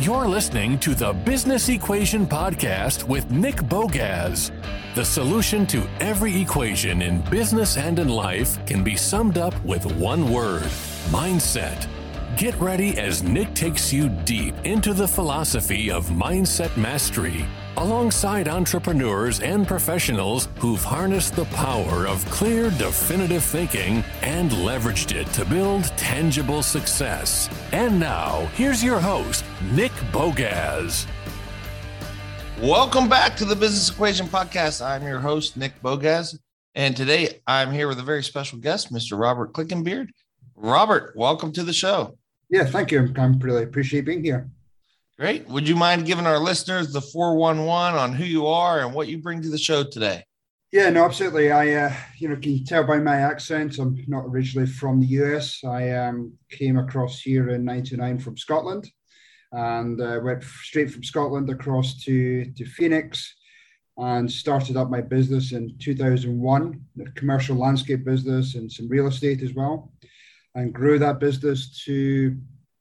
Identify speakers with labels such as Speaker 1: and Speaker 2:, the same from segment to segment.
Speaker 1: You're listening to the Business Equation Podcast with Nick Bogaz. The solution to every equation in business and in life can be summed up with one word mindset. Get ready as Nick takes you deep into the philosophy of mindset mastery alongside entrepreneurs and professionals who've harnessed the power of clear, definitive thinking and leveraged it to build tangible success. And now, here's your host, Nick Bogaz.
Speaker 2: Welcome back to the Business Equation Podcast. I'm your host, Nick Bogaz. And today I'm here with a very special guest, Mr. Robert Clinkenbeard. Robert, welcome to the show.
Speaker 3: Yeah, thank you. I'm really appreciate being here.
Speaker 2: Great. Would you mind giving our listeners the 411 on who you are and what you bring to the show today?
Speaker 3: Yeah, no, absolutely. I, uh, you know, can you tell by my accent, I'm not originally from the US. I um, came across here in 99 from Scotland and uh, went straight from Scotland across to, to Phoenix and started up my business in 2001, a commercial landscape business and some real estate as well, and grew that business to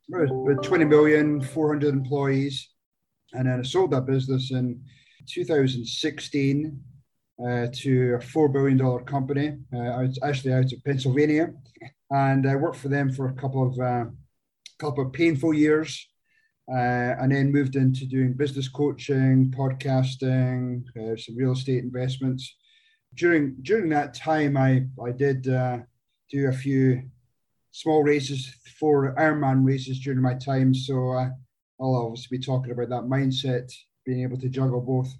Speaker 3: with 20 million, 400 employees. And then I sold that business in 2016 uh, to a $4 billion company, uh, actually out of Pennsylvania. And I worked for them for a couple of, uh, couple of painful years. Uh, and then moved into doing business coaching, podcasting, uh, some real estate investments. During during that time, I I did uh, do a few small races four Ironman races during my time. So uh, I'll obviously be talking about that mindset, being able to juggle both.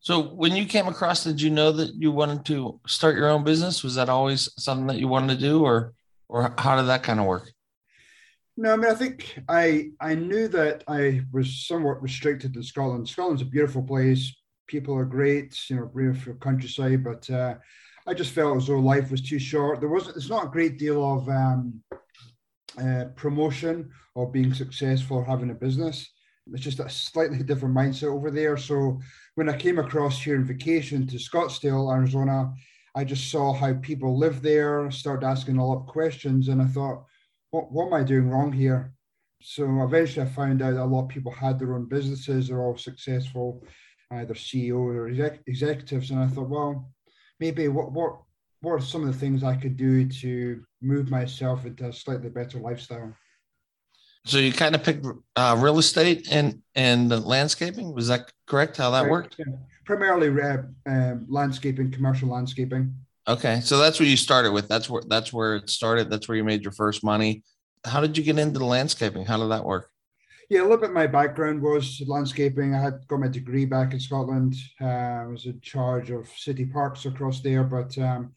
Speaker 2: So when you came across, did you know that you wanted to start your own business? Was that always something that you wanted to do, or or how did that kind of work?
Speaker 3: No, I mean I think I I knew that I was somewhat restricted to Scotland. Scotland's a beautiful place. People are great, you know, beautiful countryside, but uh, I just felt as though life was too short. There wasn't. It's not a great deal of um, uh, promotion or being successful or having a business. It's just a slightly different mindset over there. So when I came across here in vacation to Scottsdale, Arizona, I just saw how people live there, started asking a lot of questions, and I thought, what, what am I doing wrong here? So eventually I found out a lot of people had their own businesses, they're all successful, either CEO or exec- executives. And I thought, well, maybe what, what what are some of the things I could do to move myself into a slightly better lifestyle?
Speaker 2: So you kind of picked uh, real estate and and the landscaping. Was that correct? How that right. worked? Yeah.
Speaker 3: Primarily uh, uh, landscaping, commercial landscaping.
Speaker 2: Okay, so that's where you started with. That's where that's where it started. That's where you made your first money. How did you get into the landscaping? How did that work?
Speaker 3: Yeah, a little bit. My background was landscaping. I had got my degree back in Scotland. Uh, I was in charge of city parks across there. But um,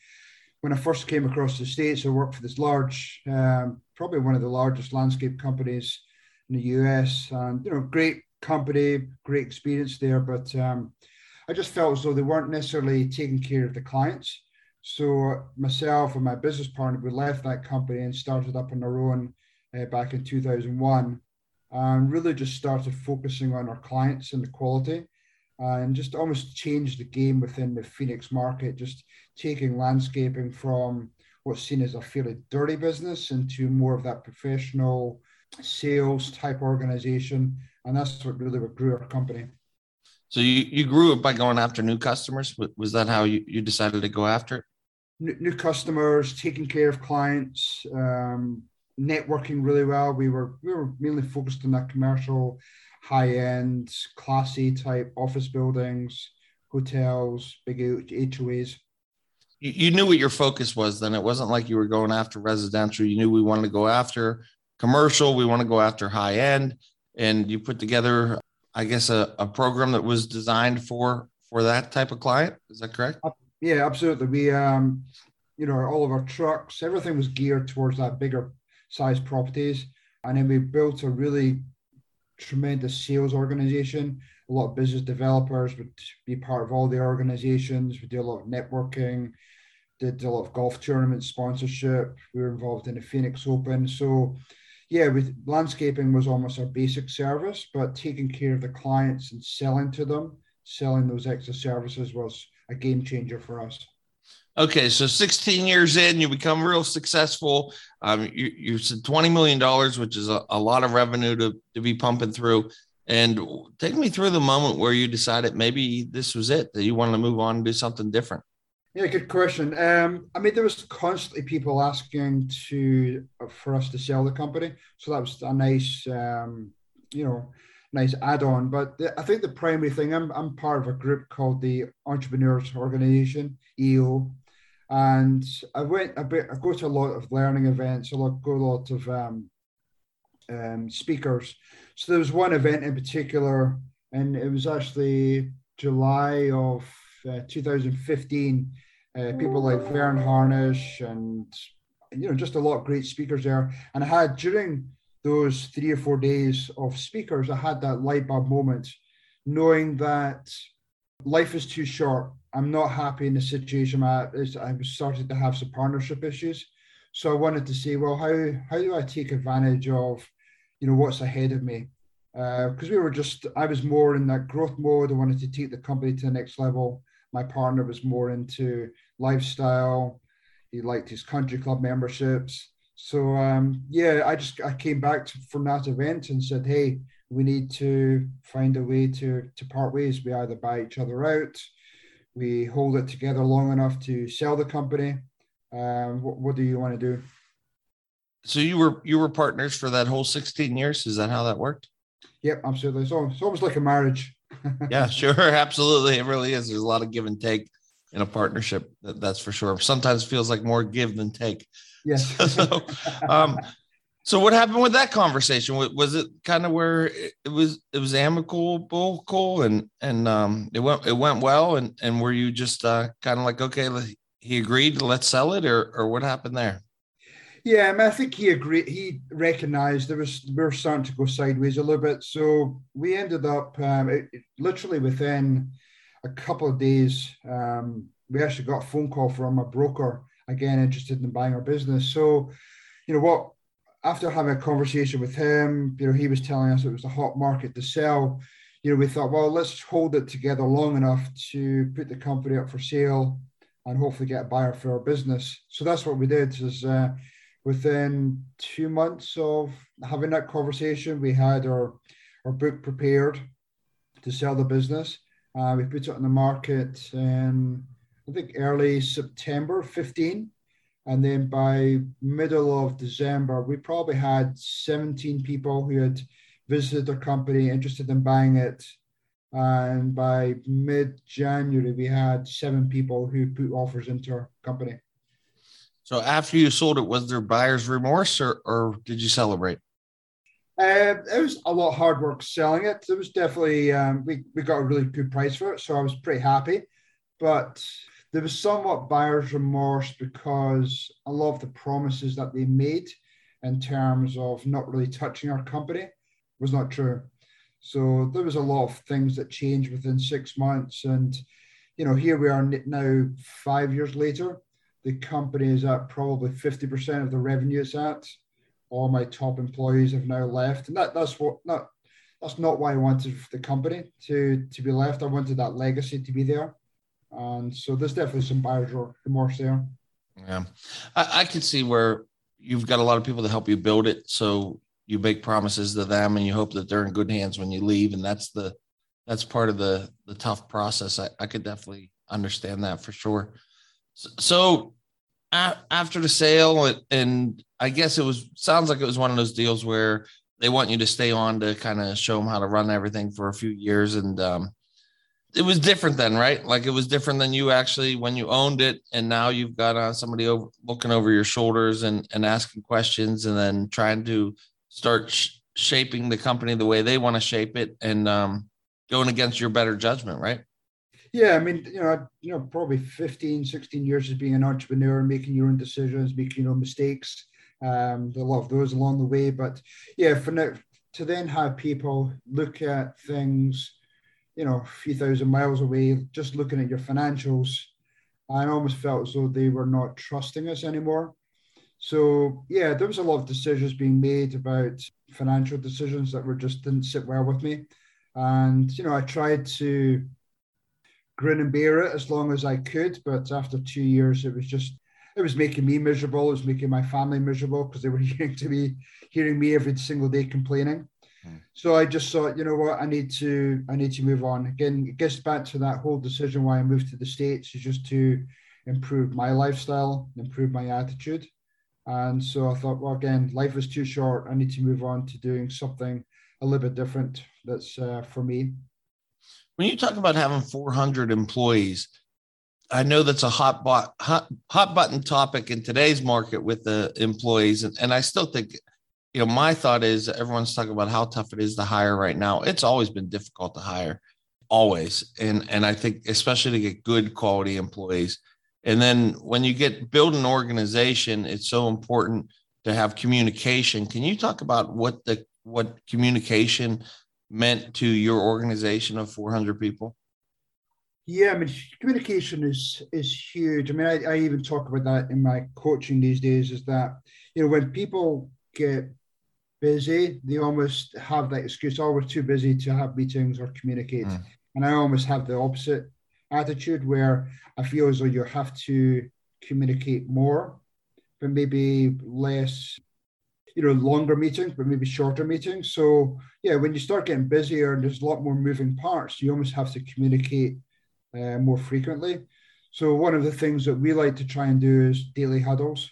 Speaker 3: when I first came across the states, I worked for this large, um, probably one of the largest landscape companies in the US, and you know, great company, great experience there. But um, I just felt as though they weren't necessarily taking care of the clients. So myself and my business partner, we left that company and started up on our own uh, back in 2001 and really just started focusing on our clients and the quality and just almost changed the game within the Phoenix market, just taking landscaping from what's seen as a fairly dirty business into more of that professional sales type organization. And that's what really what grew our company.
Speaker 2: So you, you grew it by going after new customers. Was that how you, you decided to go after it?
Speaker 3: New, new customers, taking care of clients, um, networking really well. We were we were mainly focused on that commercial, high end, classy type office buildings, hotels, big HOAs.
Speaker 2: You, you knew what your focus was. Then it wasn't like you were going after residential. You knew we wanted to go after commercial. We want to go after high end, and you put together, I guess, a, a program that was designed for for that type of client. Is that correct?
Speaker 3: Yeah, absolutely. We um, you know, all of our trucks, everything was geared towards that bigger size properties. And then we built a really tremendous sales organization. A lot of business developers would be part of all the organizations. We do a lot of networking, did a lot of golf tournament sponsorship. We were involved in the Phoenix Open. So, yeah, with landscaping was almost our basic service, but taking care of the clients and selling to them, selling those extra services was a game changer for us.
Speaker 2: Okay, so 16 years in, you become real successful. Um, you, you said 20 million dollars, which is a, a lot of revenue to to be pumping through. And take me through the moment where you decided maybe this was it, that you wanted to move on and do something different.
Speaker 3: Yeah, good question. Um, I mean, there was constantly people asking to for us to sell the company, so that was a nice, um, you know, nice add-on. But the, I think the primary thing, I'm I'm part of a group called the Entrepreneurs Organization (EO), and I went a bit. I go to a lot of learning events. I go a lot of um, um, speakers. So there was one event in particular, and it was actually July of uh, 2015. Uh, people like Verne Harnish and you know just a lot of great speakers there. And I had during those three or four days of speakers, I had that light bulb moment, knowing that life is too short. I'm not happy in the situation. I was starting to have some partnership issues. So I wanted to say, well, how how do I take advantage of, you know, what's ahead of me? Because uh, we were just, I was more in that growth mode. I wanted to take the company to the next level. My partner was more into lifestyle. He liked his country club memberships. So um, yeah, I just I came back to, from that event and said, hey, we need to find a way to to part ways. We either buy each other out, we hold it together long enough to sell the company. Um, what, what do you want to do?
Speaker 2: So you were you were partners for that whole 16 years. Is that how that worked?
Speaker 3: Yep, absolutely. So it's almost like a marriage.
Speaker 2: yeah, sure, absolutely. It really is. There's a lot of give and take in a partnership. That's for sure. Sometimes feels like more give than take.
Speaker 3: Yes.
Speaker 2: so, um, so what happened with that conversation? Was it kind of where it was it was amicable, and and um, it went it went well, and and were you just uh, kind of like okay, he agreed, let's sell it, or or what happened there?
Speaker 3: Yeah, I, mean, I think he agreed. He recognised there was we were starting to go sideways a little bit, so we ended up um, it, literally within a couple of days. Um, we actually got a phone call from a broker again interested in buying our business. So, you know what? After having a conversation with him, you know, he was telling us it was a hot market to sell. You know, we thought, well, let's hold it together long enough to put the company up for sale and hopefully get a buyer for our business. So that's what we did. Is uh, within two months of having that conversation, we had our our book prepared to sell the business. Uh, we put it on the market in I think early September 15. And then by middle of December, we probably had 17 people who had visited our company, interested in buying it. And by mid January, we had seven people who put offers into our company.
Speaker 2: So after you sold it, was there buyer's remorse or, or did you celebrate?
Speaker 3: Uh, it was a lot of hard work selling it. It was definitely, um, we, we got a really good price for it. So I was pretty happy. But there was somewhat buyer's remorse because a lot of the promises that they made in terms of not really touching our company was not true. So there was a lot of things that changed within six months. And, you know, here we are now, five years later. The company is at probably 50% of the revenue it's at. All my top employees have now left. And that, that's what not that's not why I wanted the company to to be left. I wanted that legacy to be there. And so there's definitely some buyer's remorse there.
Speaker 2: Yeah. I, I can see where you've got a lot of people to help you build it. So you make promises to them and you hope that they're in good hands when you leave. And that's the that's part of the the tough process. I, I could definitely understand that for sure. So, so after the sale, and I guess it was sounds like it was one of those deals where they want you to stay on to kind of show them how to run everything for a few years, and um, it was different then, right? Like it was different than you actually when you owned it, and now you've got uh, somebody over, looking over your shoulders and and asking questions, and then trying to start sh- shaping the company the way they want to shape it, and um, going against your better judgment, right?
Speaker 3: Yeah, I mean, you know, you know, probably 15, 16 years of being an entrepreneur, making your own decisions, making your own mistakes. Um, a lot of those along the way, but yeah, for now, to then have people look at things you know, a few thousand miles away, just looking at your financials, I almost felt as though they were not trusting us anymore. So yeah, there was a lot of decisions being made about financial decisions that were just didn't sit well with me. And you know, I tried to grin and bear it as long as I could. But after two years, it was just it was making me miserable. It was making my family miserable because they were hearing to me, hearing me every single day complaining. Hmm. So I just thought, you know what, I need to, I need to move on. Again, it gets back to that whole decision why I moved to the states is just to improve my lifestyle, improve my attitude. And so I thought, well, again, life is too short. I need to move on to doing something a little bit different. That's uh, for me.
Speaker 2: When you talk about having 400 employees, I know that's a hot, bot, hot, hot button topic in today's market with the employees. And, and I still think, you know, my thought is everyone's talking about how tough it is to hire right now. It's always been difficult to hire, always. And, and I think, especially to get good quality employees. And then when you get build an organization, it's so important to have communication. Can you talk about what the what communication meant to your organization of 400 people?
Speaker 3: Yeah, I mean, communication is is huge. I mean, I, I even talk about that in my coaching these days. Is that you know when people get busy, they almost have that excuse, "Oh, we're too busy to have meetings or communicate." Mm. And I almost have the opposite attitude where I feel as though you have to communicate more, but maybe less you know longer meetings but maybe shorter meetings so yeah when you start getting busier and there's a lot more moving parts you almost have to communicate uh, more frequently. So one of the things that we like to try and do is daily huddles.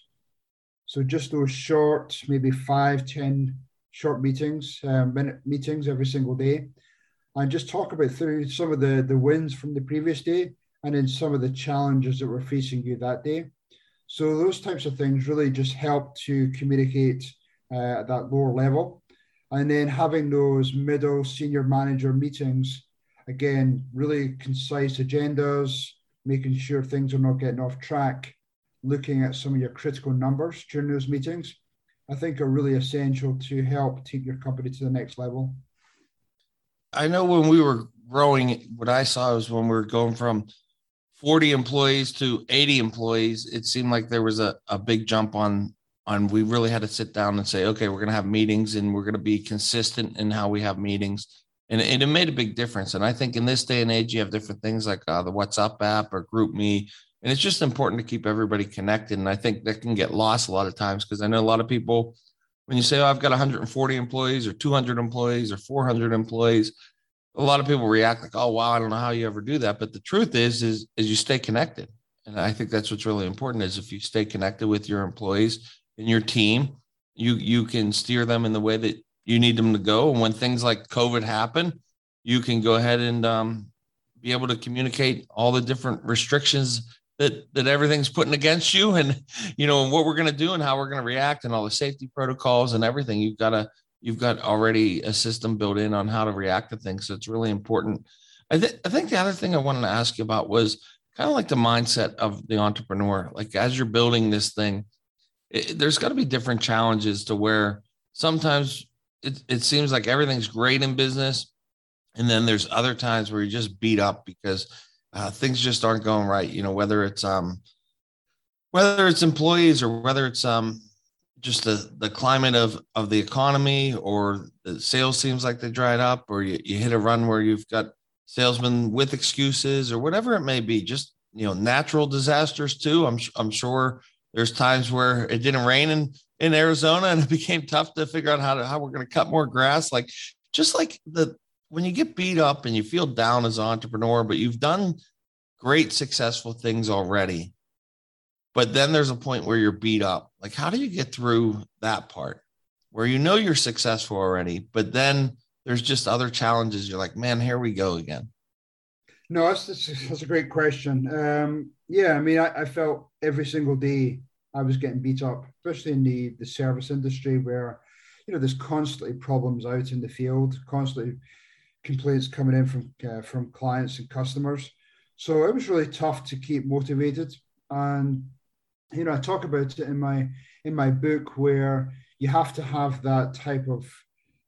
Speaker 3: So just those short, maybe five, ten short meetings, um, minute meetings every single day, and just talk about through some of the the wins from the previous day and then some of the challenges that were facing you that day. So those types of things really just help to communicate uh, at that lower level. And then having those middle senior manager meetings again, really concise agendas, making sure things are not getting off track, looking at some of your critical numbers during those meetings, I think are really essential to help take your company to the next level.
Speaker 2: I know when we were growing, what I saw was when we were going from 40 employees to 80 employees, it seemed like there was a, a big jump on on we really had to sit down and say, okay, we're going to have meetings and we're going to be consistent in how we have meetings and, and it made a big difference. And I think in this day and age, you have different things like uh, the WhatsApp app or GroupMe, and it's just important to keep everybody connected. And I think that can get lost a lot of times because I know a lot of people, when you say, "Oh, I've got 140 employees or 200 employees or 400 employees," a lot of people react like, "Oh, wow, I don't know how you ever do that." But the truth is, is is you stay connected, and I think that's what's really important. Is if you stay connected with your employees and your team, you you can steer them in the way that you need them to go. And when things like COVID happen, you can go ahead and um, be able to communicate all the different restrictions that that everything's putting against you, and you know what we're going to do and how we're going to react, and all the safety protocols and everything. You've got to you've got already a system built in on how to react to things. So it's really important. I, I think the other thing I wanted to ask you about was kind of like the mindset of the entrepreneur. Like as you're building this thing, it, there's got to be different challenges to where sometimes it, it seems like everything's great in business. And then there's other times where you're just beat up because uh, things just aren't going right. You know, whether it's um, whether it's employees or whether it's um, just the the climate of of the economy or the sales seems like they dried up or you, you hit a run where you've got salesmen with excuses or whatever it may be. Just you know, natural disasters too. I'm I'm sure there's times where it didn't rain in in Arizona and it became tough to figure out how to how we're going to cut more grass. Like just like the when you get beat up and you feel down as an entrepreneur, but you've done great successful things already. But then there's a point where you're beat up. Like, how do you get through that part where you know you're successful already, but then there's just other challenges? You're like, man, here we go again.
Speaker 3: No, that's, that's, a great question. Um, yeah, I mean, I, I felt every single day I was getting beat up, especially in the, the service industry where, you know, there's constantly problems out in the field, constantly complaints coming in from uh, from clients and customers. So it was really tough to keep motivated. And you know, I talk about it in my in my book where you have to have that type of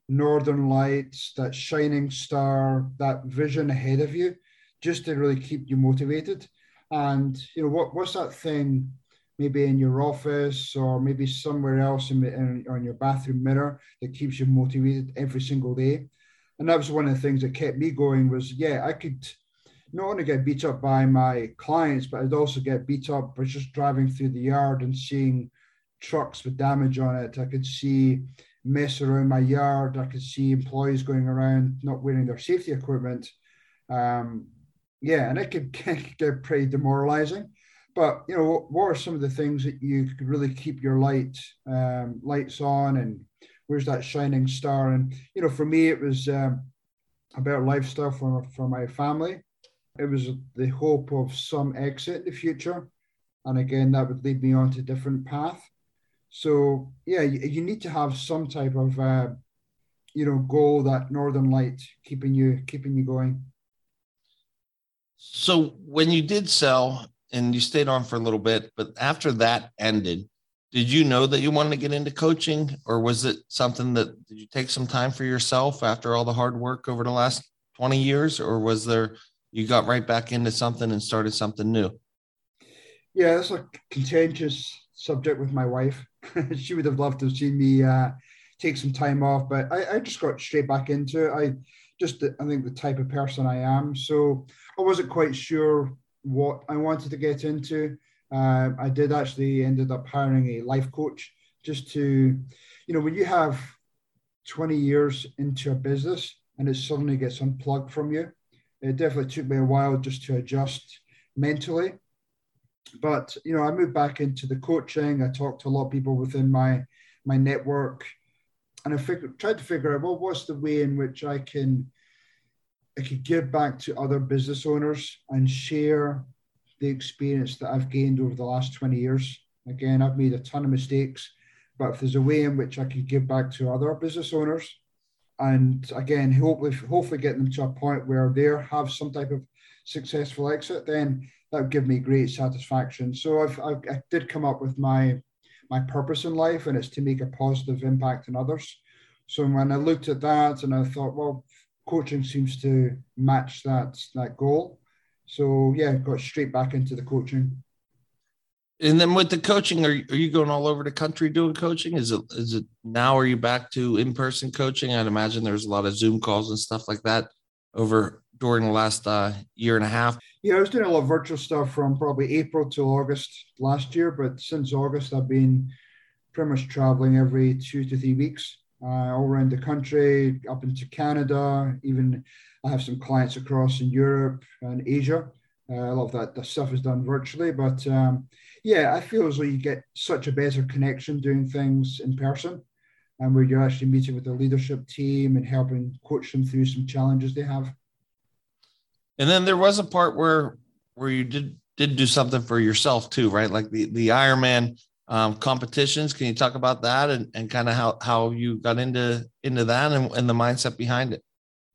Speaker 3: northern lights, that shining star, that vision ahead of you, just to really keep you motivated. And you know, what what's that thing maybe in your office or maybe somewhere else in, in, on your bathroom mirror that keeps you motivated every single day. And that was one of the things that kept me going was, yeah, I could not only get beat up by my clients, but I'd also get beat up by just driving through the yard and seeing trucks with damage on it. I could see mess around my yard. I could see employees going around not wearing their safety equipment. Um, yeah, and it could get pretty demoralizing. But you know, what are some of the things that you could really keep your light um, lights on, and where's that shining star? And you know, for me, it was um, about lifestyle for for my family. It was the hope of some exit in the future, and again, that would lead me on to a different path. So yeah, you, you need to have some type of uh, you know goal that northern light keeping you keeping you going.
Speaker 2: So when you did sell and you stayed on for a little bit, but after that ended, did you know that you wanted to get into coaching or was it something that did you take some time for yourself after all the hard work over the last 20 years or was there you got right back into something and started something new?
Speaker 3: Yeah, it's a contentious subject with my wife. she would have loved to have seen me uh, take some time off, but I, I, just got straight back into it. I just, I think the type of person I am. So I wasn't quite sure what I wanted to get into. Uh, I did actually ended up hiring a life coach just to, you know, when you have 20 years into a business and it suddenly gets unplugged from you, it definitely took me a while just to adjust mentally but you know, I moved back into the coaching. I talked to a lot of people within my my network, and I figured, tried to figure out well, what's the way in which I can I could give back to other business owners and share the experience that I've gained over the last 20 years. Again, I've made a ton of mistakes, but if there's a way in which I can give back to other business owners, and again, hopefully, hopefully get them to a point where they have some type of successful exit, then that would give me great satisfaction. So I've, I've, i did come up with my my purpose in life, and it's to make a positive impact on others. So when I looked at that, and I thought, well, coaching seems to match that that goal. So yeah, got straight back into the coaching.
Speaker 2: And then with the coaching, are you, are you going all over the country doing coaching? Is it is it now? Are you back to in person coaching? I'd imagine there's a lot of Zoom calls and stuff like that over during the last uh, year and a half.
Speaker 3: Yeah, I was doing a lot of virtual stuff from probably April to August last year, but since August, I've been pretty much traveling every two to three weeks, uh, all around the country, up into Canada. Even I have some clients across in Europe and Asia. Uh, of that the stuff is done virtually, but um, yeah, I feel as though you get such a better connection doing things in person, and where you're actually meeting with the leadership team and helping coach them through some challenges they have.
Speaker 2: And then there was a part where where you did did do something for yourself too, right? Like the the Ironman um, competitions. Can you talk about that and, and kind of how how you got into into that and, and the mindset behind it?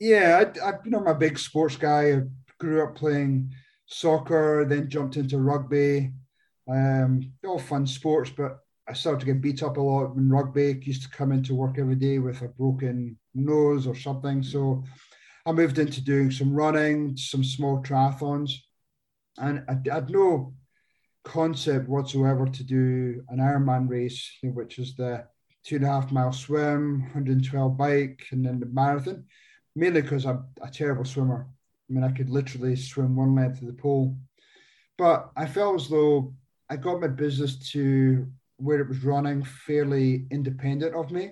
Speaker 3: Yeah, I, I you know I'm a big sports guy. I grew up playing soccer, then jumped into rugby. Um, all fun sports, but I started to get beat up a lot in rugby. I used to come into work every day with a broken nose or something. So I moved into doing some running, some small triathlons, and I, had no concept whatsoever to do an Ironman race, which is the two and a half mile swim, 112 bike, and then the marathon, mainly because I'm a terrible swimmer. I mean, I could literally swim one length of the pool. But I felt as though I got my business to where it was running fairly independent of me.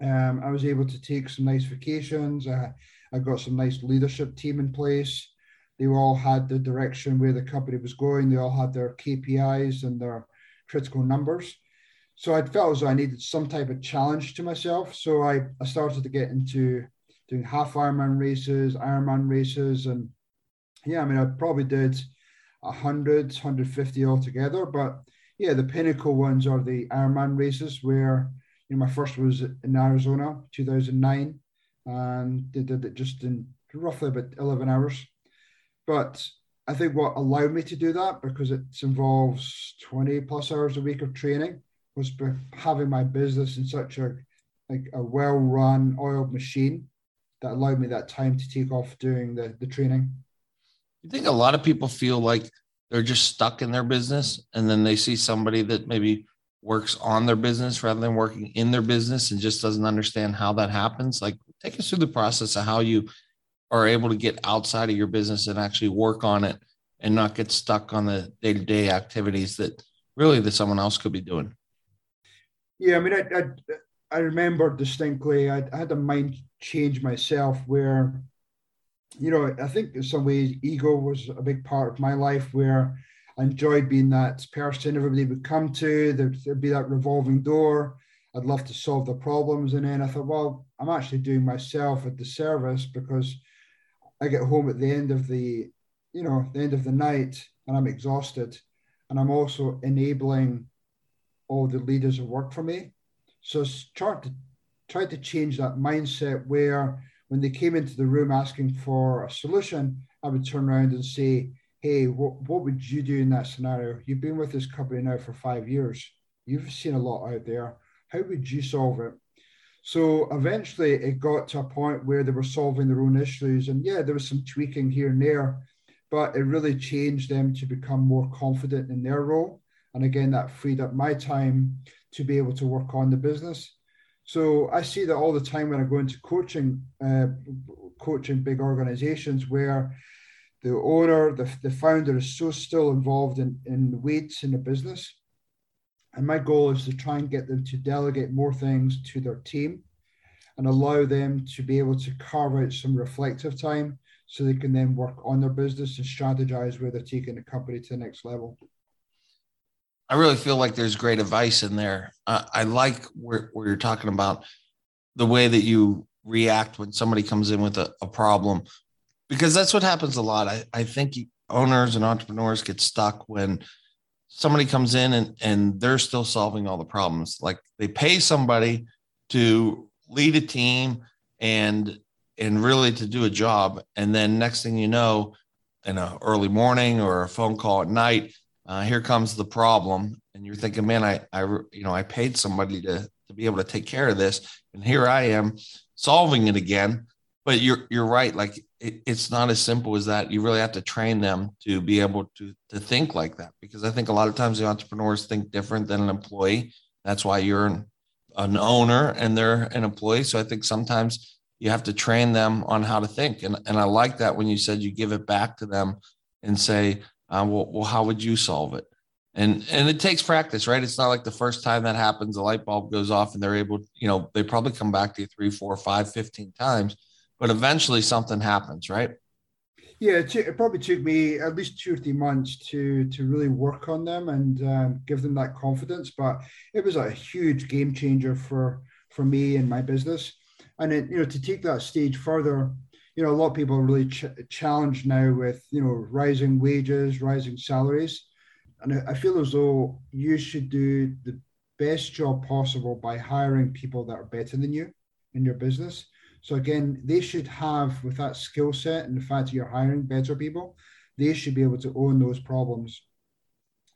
Speaker 3: Um, I was able to take some nice vacations. I, I got some nice leadership team in place. They all had the direction where the company was going. They all had their KPIs and their critical numbers. So I felt as though I needed some type of challenge to myself. So I, I started to get into doing half Ironman races, Ironman races. And yeah, I mean, I probably did 100, 150 altogether. But yeah, the pinnacle ones are the Ironman races where you know, my first was in Arizona, 2009, and they did it just in roughly about 11 hours. But I think what allowed me to do that, because it involves 20 plus hours a week of training, was having my business in such a like a well-run oiled machine that allowed me that time to take off doing the, the training.
Speaker 2: You think a lot of people feel like they're just stuck in their business and then they see somebody that maybe works on their business rather than working in their business and just doesn't understand how that happens like take us through the process of how you are able to get outside of your business and actually work on it and not get stuck on the day-to-day activities that really that someone else could be doing
Speaker 3: yeah i mean i i, I remember distinctly I, I had a mind change myself where you know i think in some ways ego was a big part of my life where I enjoyed being that person everybody would come to. There'd, there'd, be that revolving door. I'd love to solve the problems. And then I thought, well, I'm actually doing myself a disservice because I get home at the end of the, you know, the end of the night and I'm exhausted. And I'm also enabling all the leaders who work for me. So try to try to change that mindset where when they came into the room asking for a solution, I would turn around and say, hey, what, what would you do in that scenario? You've been with this company now for five years. You've seen a lot out there. How would you solve it? So eventually it got to a point where they were solving their own issues. And yeah, there was some tweaking here and there, but it really changed them to become more confident in their role. And again, that freed up my time to be able to work on the business. So I see that all the time when I go into coaching, uh, coaching big organizations where the owner, the, the founder is so still involved in, in weights in the business. And my goal is to try and get them to delegate more things to their team and allow them to be able to carve out some reflective time so they can then work on their business and strategize where they're taking the company to the next level.
Speaker 2: I really feel like there's great advice in there. Uh, I like where, where you're talking about the way that you react when somebody comes in with a, a problem because that's what happens a lot. I, I think owners and entrepreneurs get stuck when somebody comes in and, and they're still solving all the problems. Like they pay somebody to lead a team and and really to do a job. And then next thing you know, in a early morning or a phone call at night, uh, here comes the problem. And you're thinking, man, I, I, you know, I paid somebody to, to be able to take care of this. And here I am solving it again. But you're, you're right. Like it, it's not as simple as that. You really have to train them to be able to to think like that because I think a lot of times the entrepreneurs think different than an employee. That's why you're an, an owner and they're an employee. So I think sometimes you have to train them on how to think. And and I like that when you said you give it back to them and say, uh, well, well, how would you solve it? And and it takes practice, right? It's not like the first time that happens, a light bulb goes off and they're able, you know, they probably come back to you three, four, five, 15 times but eventually something happens, right?
Speaker 3: Yeah, it, it, probably took me at least two or three months to to really work on them and um, give them that confidence. But it was a huge game changer for for me and my business. And it, you know, to take that stage further, you know, a lot of people are really ch- challenged now with you know rising wages, rising salaries, and I feel as though you should do the best job possible by hiring people that are better than you in your business so again, they should have with that skill set and the fact that you're hiring better people, they should be able to own those problems.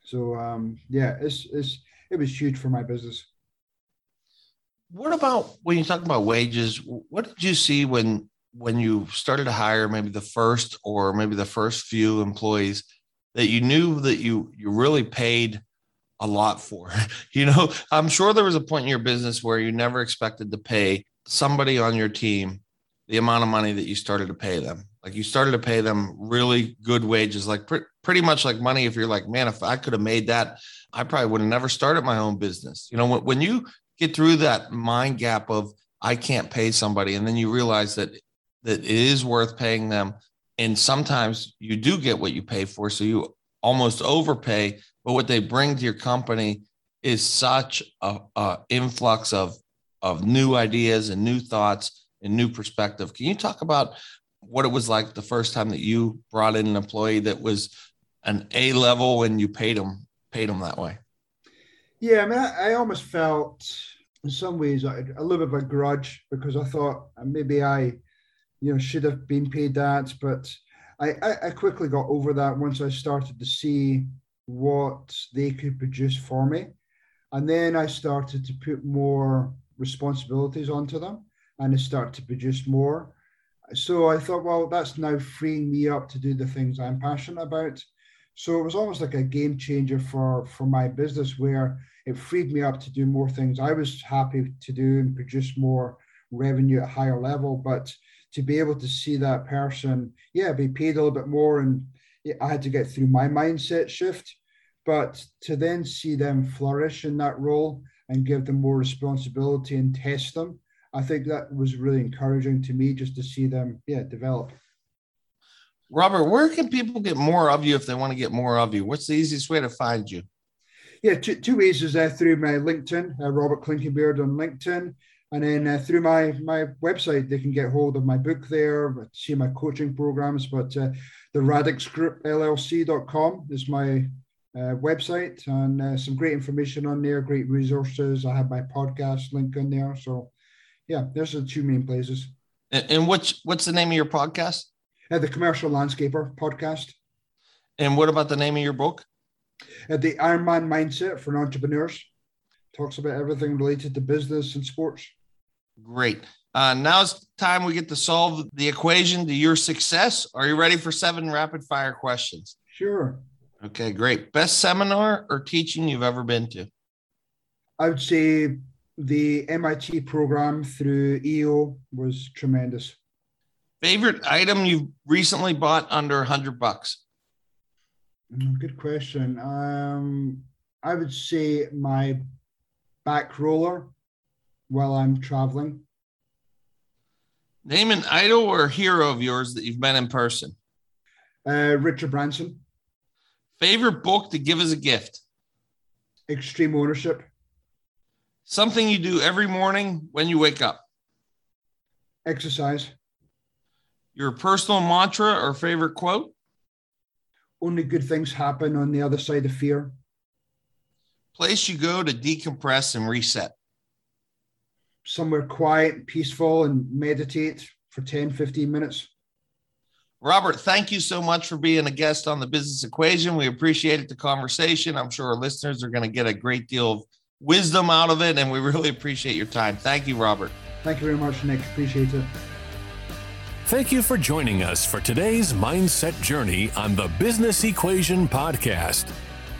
Speaker 3: So um, yeah, it's it's it was huge for my business.
Speaker 2: What about when you talk about wages? What did you see when when you started to hire maybe the first or maybe the first few employees that you knew that you you really paid a lot for? you know, I'm sure there was a point in your business where you never expected to pay somebody on your team the amount of money that you started to pay them. Like you started to pay them really good wages, like pr- pretty much like money. If you're like, man, if I could have made that, I probably would have never started my own business. You know, when, when you get through that mind gap of I can't pay somebody, and then you realize that that it is worth paying them, and sometimes you do get what you pay for, so you almost overpay. But what they bring to your company is such a, a influx of of new ideas and new thoughts and new perspective. Can you talk about what it was like the first time that you brought in an employee that was an A level and you paid them paid them that way?
Speaker 3: Yeah, I mean, I, I almost felt in some ways a little bit of a grudge because I thought uh, maybe I, you know, should have been paid that, but I, I, I quickly got over that once I started to see what they could produce for me. And then I started to put more responsibilities onto them and they start to produce more. So I thought, well, that's now freeing me up to do the things I'm passionate about. So it was almost like a game changer for, for my business where it freed me up to do more things I was happy to do and produce more revenue at a higher level. But to be able to see that person, yeah, be paid a little bit more. And I had to get through my mindset shift, but to then see them flourish in that role and give them more responsibility and test them, I think that was really encouraging to me just to see them, yeah, develop.
Speaker 2: Robert, where can people get more of you if they want to get more of you? What's the easiest way to find you?
Speaker 3: Yeah, two, two ways is uh, through my LinkedIn, uh, Robert Clinkenbeard on LinkedIn, and then uh, through my my website, they can get hold of my book there, see my coaching programs. But uh, the Radix Group LLC.com is my uh, website, and uh, some great information on there, great resources. I have my podcast link on there. So, yeah, there's the two main places.
Speaker 2: And, and what's what's the name of your podcast?
Speaker 3: Uh, the Commercial Landscaper podcast.
Speaker 2: And what about the name of your book?
Speaker 3: Uh, the Ironman Mindset for Entrepreneurs. Talks about everything related to business and sports.
Speaker 2: Great. Uh, now it's time we get to solve the equation to your success. Are you ready for seven rapid fire questions?
Speaker 3: Sure.
Speaker 2: Okay, great. Best seminar or teaching you've ever been to?
Speaker 3: I would say the MIT program through EO was tremendous.
Speaker 2: Favorite item you've recently bought under 100 bucks?
Speaker 3: Mm, good question. Um, I would say my back roller while I'm traveling.
Speaker 2: Name an idol or hero of yours that you've met in person.
Speaker 3: Uh, Richard Branson.
Speaker 2: Favorite book to give as a gift.
Speaker 3: Extreme ownership.
Speaker 2: Something you do every morning when you wake up.
Speaker 3: Exercise.
Speaker 2: Your personal mantra or favorite quote.
Speaker 3: Only good things happen on the other side of fear.
Speaker 2: Place you go to decompress and reset
Speaker 3: somewhere quiet, and peaceful, and meditate for 10, 15 minutes.
Speaker 2: Robert, thank you so much for being a guest on the Business Equation. We appreciated the conversation. I'm sure our listeners are going to get a great deal of wisdom out of it, and we really appreciate your time. Thank you, Robert.
Speaker 3: Thank you very much, Nick. Appreciate it.
Speaker 1: Thank you for joining us for today's mindset journey on the Business Equation Podcast.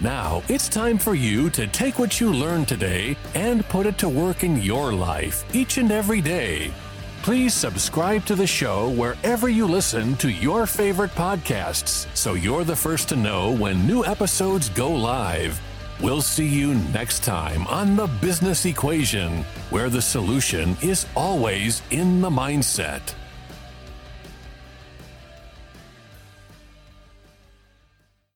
Speaker 1: Now it's time for you to take what you learned today and put it to work in your life each and every day. Please subscribe to the show wherever you listen to your favorite podcasts so you're the first to know when new episodes go live. We'll see you next time on The Business Equation, where the solution is always in the mindset.